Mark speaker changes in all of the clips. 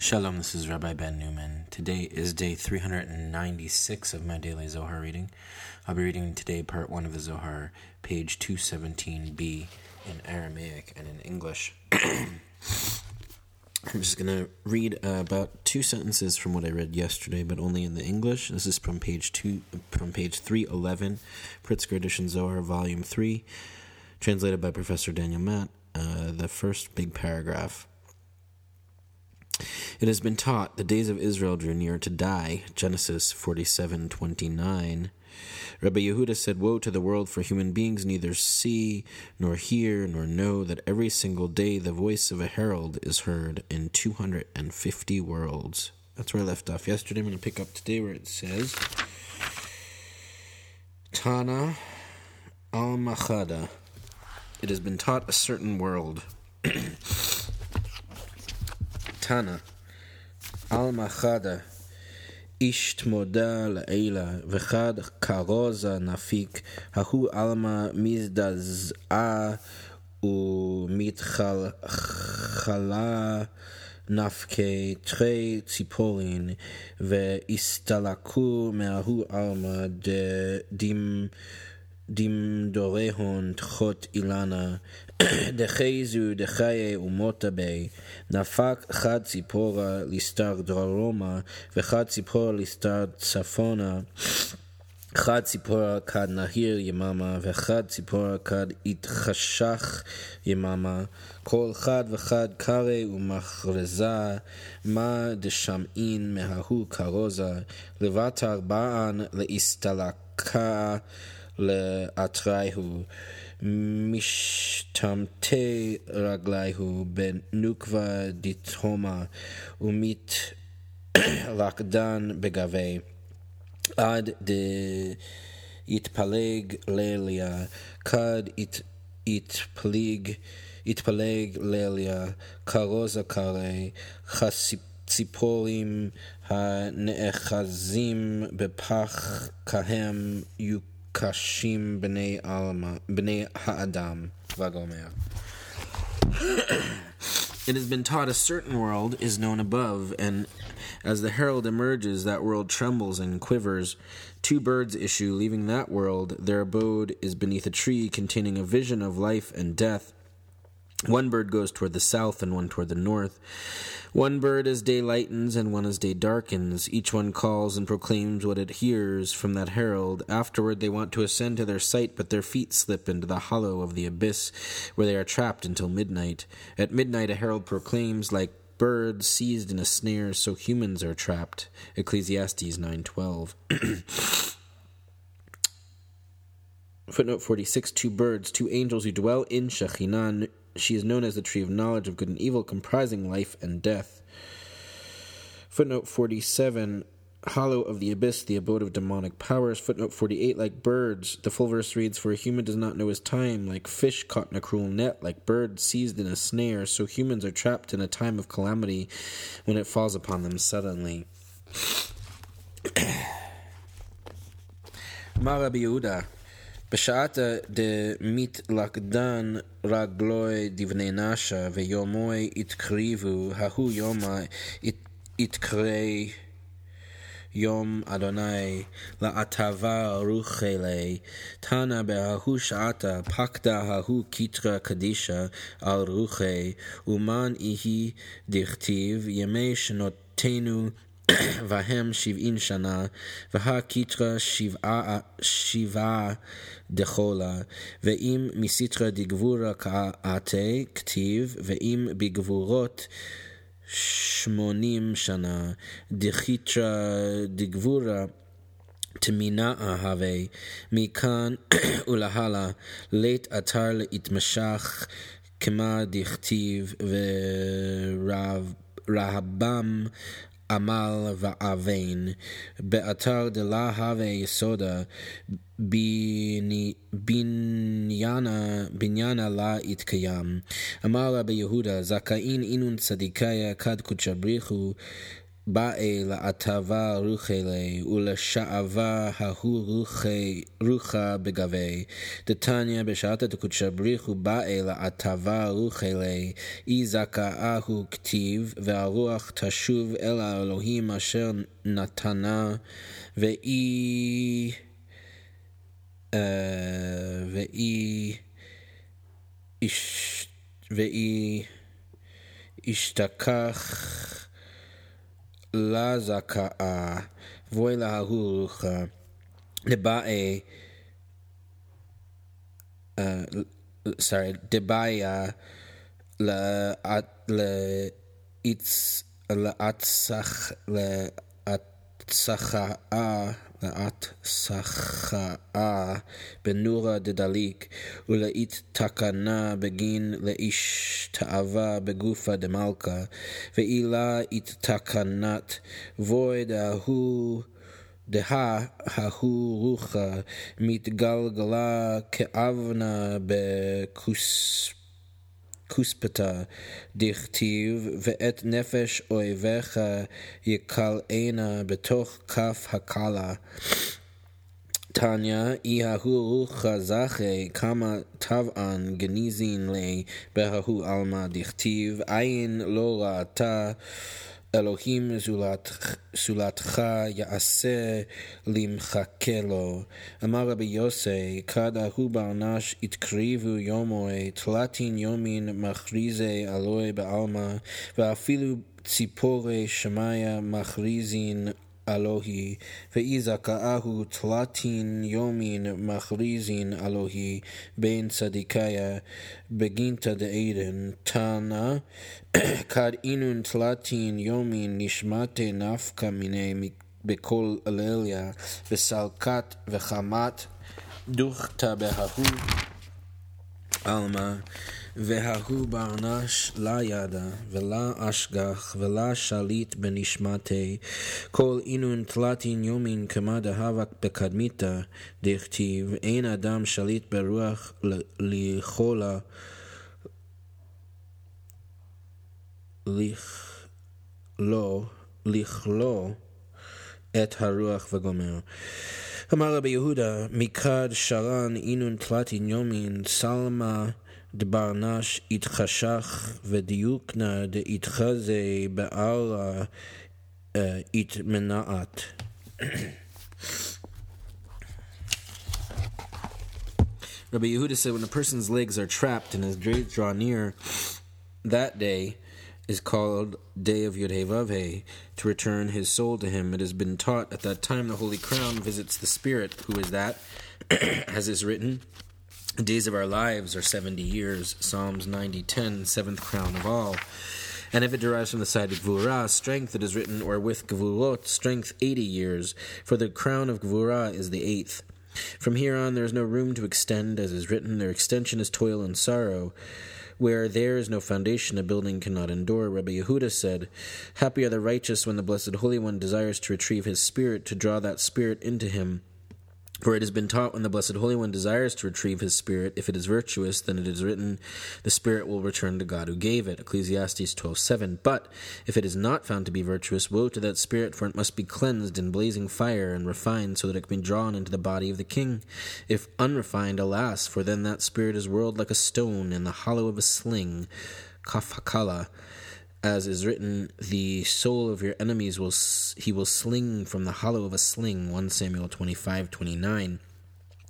Speaker 1: Shalom, this is Rabbi Ben Newman. Today is day 396 of my daily Zohar reading. I'll be reading today part 1 of the Zohar, page 217b, in Aramaic and in English. I'm just going to read uh, about two sentences from what I read yesterday, but only in the English. This is from page two, from page 311, Pritzker Edition Zohar, volume 3, translated by Professor Daniel Matt. Uh, the first big paragraph. It has been taught the days of Israel drew near to die. Genesis 47:29. Rabbi Yehuda said, Woe to the world, for human beings neither see, nor hear, nor know that every single day the voice of a herald is heard in 250 worlds. That's where I left off yesterday. I'm going to pick up today where it says, Tana al Machada. It has been taught a certain world. Tana על מחדה איש תמודה לעילה וחד כרוזה נפיק. ההוא עלמא מזדזעה ומתחלה נפקי תרי ציפורין והסתלקו מההוא עלמא דמדורהון תחות אילנה דחזו דחיי ומוטה בי, נפק חד ציפורה לסתר דרומה, וחד ציפורה לסתר צפונה. חד ציפורה כד נהיר יממה, וחד ציפורה כד התחשך יממה, כל חד וחד קרא ומכרזה, מה דשמעין מההוא כרוזה, לבת ארבען להסתלקה משתמטי רגלי הוא בנוקבה דתהומה ומית רקדן בגבי. עד דיתפלג לליה כד התפליג יתפלג לליה כרוז הקרי חסיפורים הנאחזים בפח כהם יוק Kashim b'nei alma b'nei ha'adam vagomer. It has been taught a certain world is known above, and as the herald emerges, that world trembles and quivers. Two birds issue, leaving that world. Their abode is beneath a tree containing a vision of life and death. One bird goes toward the south and one toward the north. One bird as day lightens and one as day darkens. Each one calls and proclaims what it hears from that herald. Afterward, they want to ascend to their sight, but their feet slip into the hollow of the abyss, where they are trapped until midnight. At midnight, a herald proclaims, like birds seized in a snare, so humans are trapped. Ecclesiastes 9:12. Footnote 46 Two birds, two angels who dwell in Shekhinah she is known as the tree of knowledge of good and evil, comprising life and death. Footnote 47 Hollow of the abyss, the abode of demonic powers. Footnote 48 Like birds, the full verse reads For a human does not know his time, like fish caught in a cruel net, like birds seized in a snare, so humans are trapped in a time of calamity when it falls upon them suddenly. Marabi Yehuda. בשעתה דמתלכדן רגלוי דבני נשה ויומוי התקריבו, ההוא יומא יתקרי יום אדוני לעטבה רוחלי, תנא בההוא שעתה פקדה ההוא קיטרא קדישא על רוחי, ומן יהי דכתיב ימי שנותינו והם שבעין שנה, והקיטרא שבעה, שבעה דחולה, ואם מסיטרא דגבורה כעתה כתיב, ואם בגבורות שמונים שנה, דחיטרא דגבורה תמינה הווה, מכאן ולהלה, לית אתר להתמשך, כמה דכתיב, ורהבם עמל ועוון, באתר דלה הווה יסודה, בניינה לה יתקיים. אמר רבי יהודה, זכאין אינון צדיקיה כד קודשא בריחו באי לעטבה רוחלה, ולשעבה ההוא רוחה בגבי. דתניא בשעתא דקודשא בריחו באי לעטבה רוחלה, אי זכאהו כתיב, והרוח תשוב אל האלוהים אשר נתנה, ואי... ואי... ואי... השתכח לזכאה ואין להלוכה לבאי, סורי, דבעיה להצחה לאט סחאה בנורה דדליק, ולאית תקנה בגין לאיש תאווה בגופה דמלכה, ואילה אית תקנת וויד ההוא דהה ההוא רוחה מתגלגלה כאבנה בכוס כוספתה דכתיב, ואת נפש אויביך יקלענה בתוך כף הקלה. תניא, אי ההוא רוחה זכי, כמה טבען גניזין לי, בההוא עלמא דכתיב, עין לא ראתה אלוהים זולתך יעשה למחכה לו. אמר רבי יוסי, כד ההוא ברנש התקריבו יומוי, תלתין יומין מכריזי אלוהי בעלמא, ואפילו ציפורי שמיה מכריזין אלוהי, ואיזכאהו תלתין יומין מכריזין אלוהי בין צדיקיה בגינתא דעדן, תנא כד אינון תלתין יומין נשמתי נפקא מיני בכל אלליה, וסלקת וחמת דוכתא בההוא עלמא וההוא ברנש לה ידה, ולה אשגח, ולה שליט בנשמתי, כל אינון תלתין יומין כמה דהבק בקדמיתא, דכתיב, אין אדם שליט ברוח לכלה, לכלו, לכלו את הרוח וגומר. אמר רבי יהודה, מכד שרן אינון תלתין יומין, סלמה דברנש יתחשך ודיוקנא דאיתחזה בעלה יתמנעת. Rabbi Yehuda said, when a person's legs are trapped and his days draw near, that day is called Day of Yud Vavhe, to return his soul to him. It has been taught at that time the Holy Crown visits the Spirit. Who is that? As is written, the days of our lives are 70 years. Psalms 90 10, seventh crown of all. And if it derives from the side of Gvura, strength, it is written, or with Gvurot, strength 80 years, for the crown of Gvura is the eighth. From here on, there is no room to extend, as is written, their extension is toil and sorrow. Where there is no foundation, a building cannot endure. Rabbi Yehuda said, Happy are the righteous when the Blessed Holy One desires to retrieve his spirit, to draw that spirit into him. For it has been taught when the Blessed Holy One desires to retrieve his spirit, if it is virtuous, then it is written, the spirit will return to God who gave it. Ecclesiastes 12.7. But if it is not found to be virtuous, woe to that spirit, for it must be cleansed in blazing fire and refined so that it can be drawn into the body of the king. If unrefined, alas, for then that spirit is whirled like a stone in the hollow of a sling. Kafakala as is written, the soul of your enemies will he will sling from the hollow of a sling. 1 Samuel 25 29.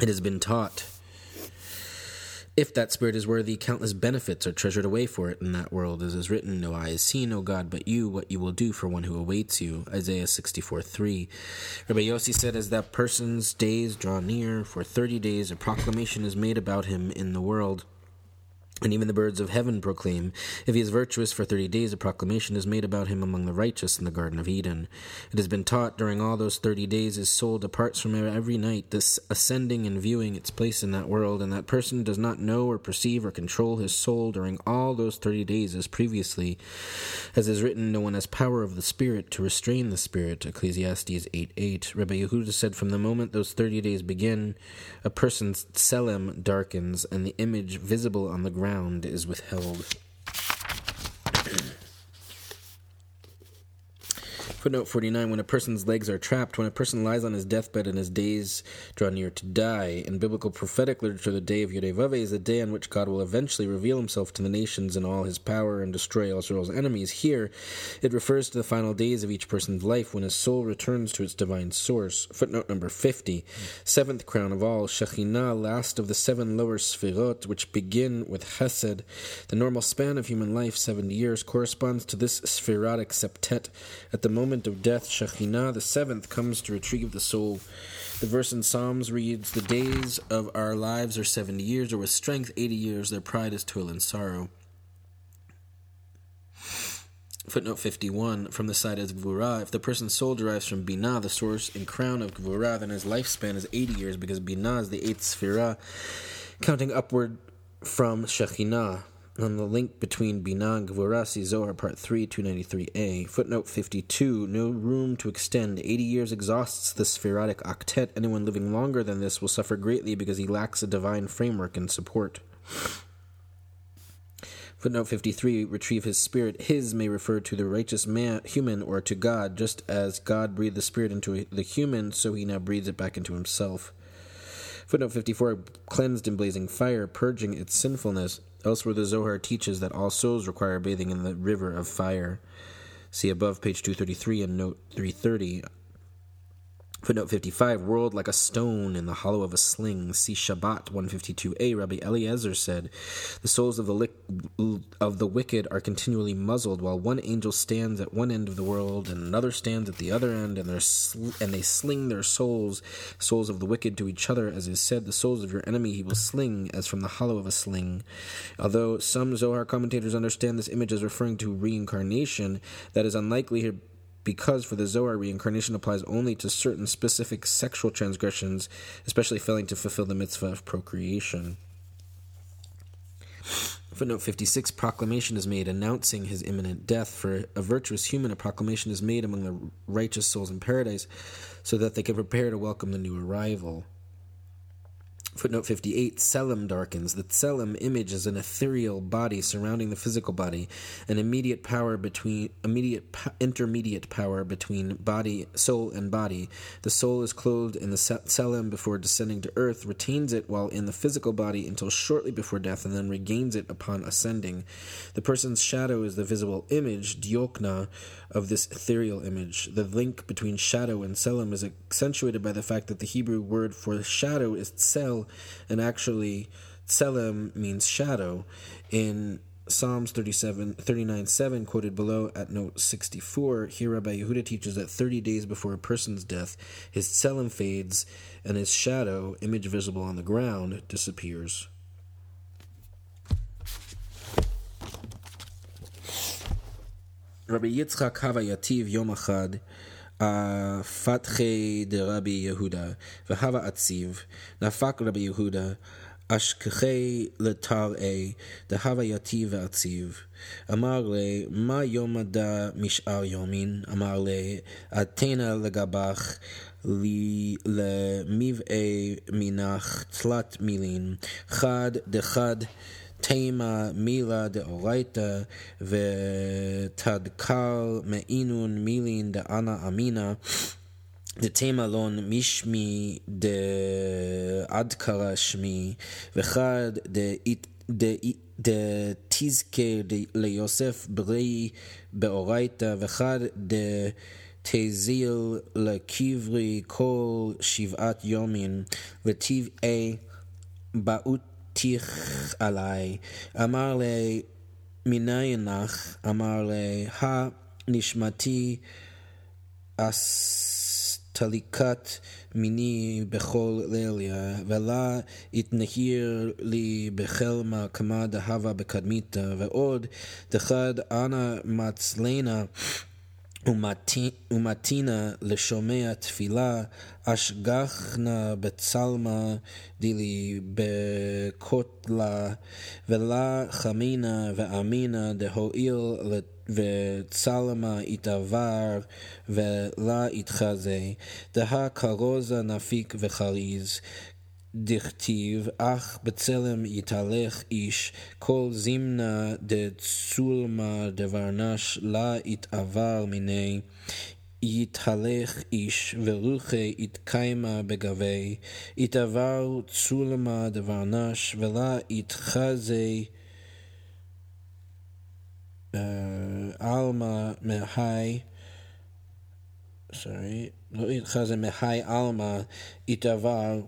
Speaker 1: It has been taught. If that spirit is worthy, countless benefits are treasured away for it in that world, as is written, No eye has seen, no God but you, what you will do for one who awaits you. Isaiah 64 3. Rabbi Yossi said, As that person's days draw near, for thirty days a proclamation is made about him in the world. And even the birds of heaven proclaim, If he is virtuous for thirty days, a proclamation is made about him among the righteous in the Garden of Eden. It has been taught during all those thirty days his soul departs from him every night, this ascending and viewing its place in that world, and that person does not know or perceive or control his soul during all those thirty days as previously. As is written, no one has power of the Spirit to restrain the Spirit. Ecclesiastes 8 8. Rabbi Yehuda said, From the moment those thirty days begin, a person's tselem darkens, and the image visible on the ground is withheld. Footnote 49 When a person's legs are trapped, when a person lies on his deathbed and his days draw near to die, in biblical prophetic literature, the day of Yudevave is the day on which God will eventually reveal himself to the nations in all his power and destroy all Israel's enemies. Here, it refers to the final days of each person's life when his soul returns to its divine source. Footnote number 50 Seventh crown of all, Shekhinah, last of the seven lower Sfirot, which begin with Chesed. The normal span of human life, 70 years, corresponds to this Sphirotic septet. At the moment moment of death, Shekhinah, the seventh, comes to retrieve the soul. The verse in Psalms reads, The days of our lives are 70 years, or with strength 80 years, their pride is toil and sorrow. Footnote 51 from the side is Gvura. If the person's soul derives from Binah, the source and crown of Gvura, then his lifespan is 80 years because Binah is the eighth Sphira, counting upward from Shekhinah on the link between Binah and Gvorasi Zohar Part 3, 293a. Footnote 52 No room to extend. 80 years exhausts the spherotic octet. Anyone living longer than this will suffer greatly because he lacks a divine framework and support. Footnote 53 Retrieve his spirit. His may refer to the righteous man, human or to God, just as God breathed the spirit into the human, so he now breathes it back into himself. Footnote 54 Cleansed in blazing fire, purging its sinfulness. Elsewhere, the Zohar teaches that all souls require bathing in the river of fire. See above page 233 and note 330. Footnote 55 World like a stone in the hollow of a sling. See Shabbat 152a. Rabbi Eliezer said, The souls of the, li- of the wicked are continually muzzled, while one angel stands at one end of the world and another stands at the other end, and, sl- and they sling their souls, souls of the wicked, to each other. As is said, The souls of your enemy he will sling as from the hollow of a sling. Although some Zohar commentators understand this image as referring to reincarnation, that is unlikely because for the Zohar, reincarnation applies only to certain specific sexual transgressions, especially failing to fulfill the mitzvah of procreation. Footnote 56 Proclamation is made announcing his imminent death. For a virtuous human, a proclamation is made among the righteous souls in paradise so that they can prepare to welcome the new arrival. Footnote 58 Tselem darkens. The Tselem image is an ethereal body surrounding the physical body, an immediate power between immediate intermediate power between body, soul, and body. The soul is clothed in the Tselem before descending to earth, retains it while in the physical body until shortly before death, and then regains it upon ascending. The person's shadow is the visible image, Diokna, of this ethereal image. The link between shadow and Tselem is accentuated by the fact that the Hebrew word for shadow is Tsel and actually Tselem means shadow. In Psalms 37, 39 7, quoted below at note 64, here Rabbi Yehuda teaches that 30 days before a person's death, his tselem fades and his shadow, image visible on the ground, disappears. Rabbi Yitzchak Hava Yativ Yom Achad פתחי דרבי יהודה, והווה עציב, נפק רבי יהודה, אשכחי לתרעי, דהווה יתיב ועציב. אמר לי, מה יום מדע משאר יומין? אמר לי, עתנה לגבך למבעי מנח תלת מילין, חד דחד תימה מילה דאורייתא ותדקל מעינון מילין דאנה אמינא דתימה לון משמי דאדקרא שמי וחד דתזכה ליוסף ברי באורייתא וחד דתזיל לקברי כל שבעת יומין וטבעי באות תיך עלי. אמר לי, מניין לך? אמר לי, הנשמתי אסתליקת מיני בכל ליליה, ולה התנהיר לי בחלמה כמה דהבה בקדמיתה, ועוד דחד אנא מצלנה ומתינה לשומע תפילה, אשגחנה בצלמה דילי בקוטלה, ולה חמינה ואמינה דהואיל וצלמה יתעבר ולה יתחזה, דהה כרוזה נפיק וחריז, דכתיב, אך בצלם יתהלך איש, כל זימנה דצולמה דברנש לה יתעבר מיני, יתהלך איש ורוחי יתקיימה בגבי, יתעבר צולמה דבר נש, ולה יתחזה עלמא מהי, sorry, לא יתחזה מהי עלמא, יתעבר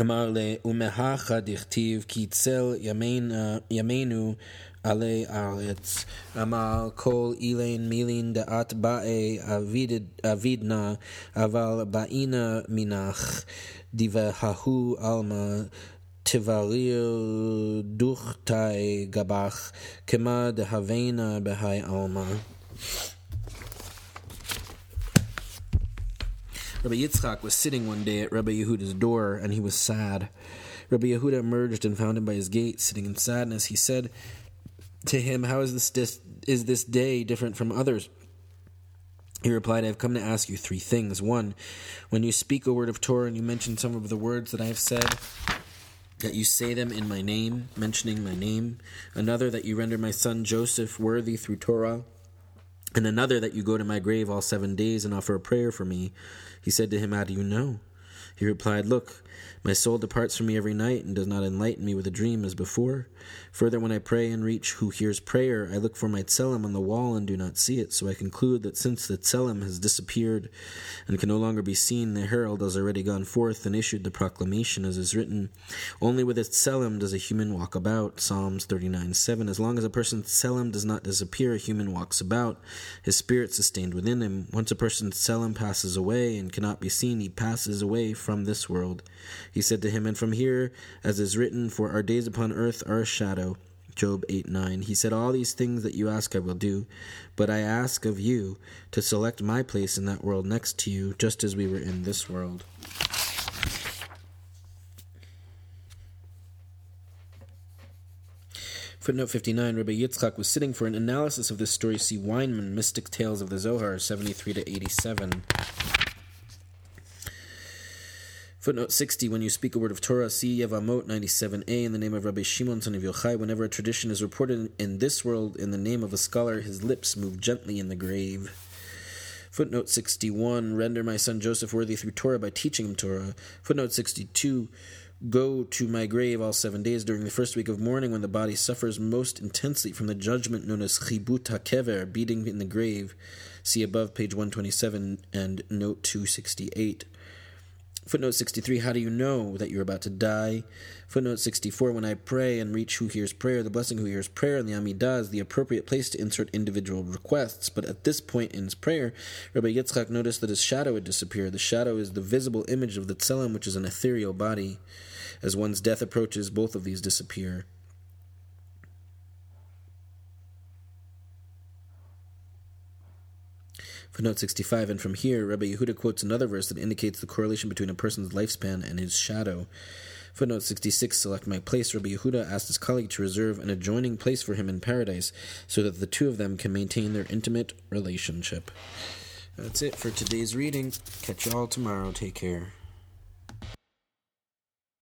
Speaker 1: אמר לה, ומהכה דכתיב כי צל ימינו עלי הארץ. אמר כל אילן מילין דעת באי אבידנה, אבל באינה מנח, דבההו עלמא. תבריר דוכתאי גבך, כמה דהבנה בהי עלמא. Rabbi Yitzchak was sitting one day at Rabbi Yehuda's door, and he was sad. Rabbi Yehuda emerged and found him by his gate, sitting in sadness. He said to him, How is this, dis- is this day different from others? He replied, I have come to ask you three things. One, when you speak a word of Torah and you mention some of the words that I have said, that you say them in my name, mentioning my name. Another, that you render my son Joseph worthy through Torah and another that you go to my grave all seven days and offer a prayer for me. He said to him, How do you know? He replied, Look, my soul departs from me every night and does not enlighten me with a dream as before. Further, when I pray and reach who hears prayer, I look for my tselem on the wall and do not see it. So I conclude that since the tselem has disappeared and can no longer be seen, the herald has already gone forth and issued the proclamation as is written. Only with its tselem does a human walk about. Psalms 39 7. As long as a person's tselem does not disappear, a human walks about, his spirit sustained within him. Once a person's tselem passes away and cannot be seen, he passes away from this world. He said to him, And from here, as is written, For our days upon earth are a shadow. Job 8 9. He said, All these things that you ask I will do, but I ask of you to select my place in that world next to you, just as we were in this world. Footnote 59 Rabbi Yitzchak was sitting for an analysis of this story. See Wineman, Mystic Tales of the Zohar, 73 to 87. Footnote 60 When you speak a word of Torah, see Yevamot 97a in the name of Rabbi Shimon son of Yochai. Whenever a tradition is reported in this world in the name of a scholar, his lips move gently in the grave. Footnote 61 Render my son Joseph worthy through Torah by teaching him Torah. Footnote 62 Go to my grave all seven days during the first week of mourning when the body suffers most intensely from the judgment known as chibut hakever, beating in the grave. See above page 127 and note 268. Footnote 63 How do you know that you're about to die? Footnote 64 When I pray and reach who hears prayer, the blessing who hears prayer and the Amidah is the appropriate place to insert individual requests. But at this point in his prayer, Rabbi Yitzchak noticed that his shadow had disappeared. The shadow is the visible image of the tselem, which is an ethereal body. As one's death approaches, both of these disappear. Footnote 65, and from here, Rabbi Yehuda quotes another verse that indicates the correlation between a person's lifespan and his shadow. Footnote 66, select my place. Rabbi Yehuda asked his colleague to reserve an adjoining place for him in paradise so that the two of them can maintain their intimate relationship. That's it for today's reading. Catch you all tomorrow. Take care.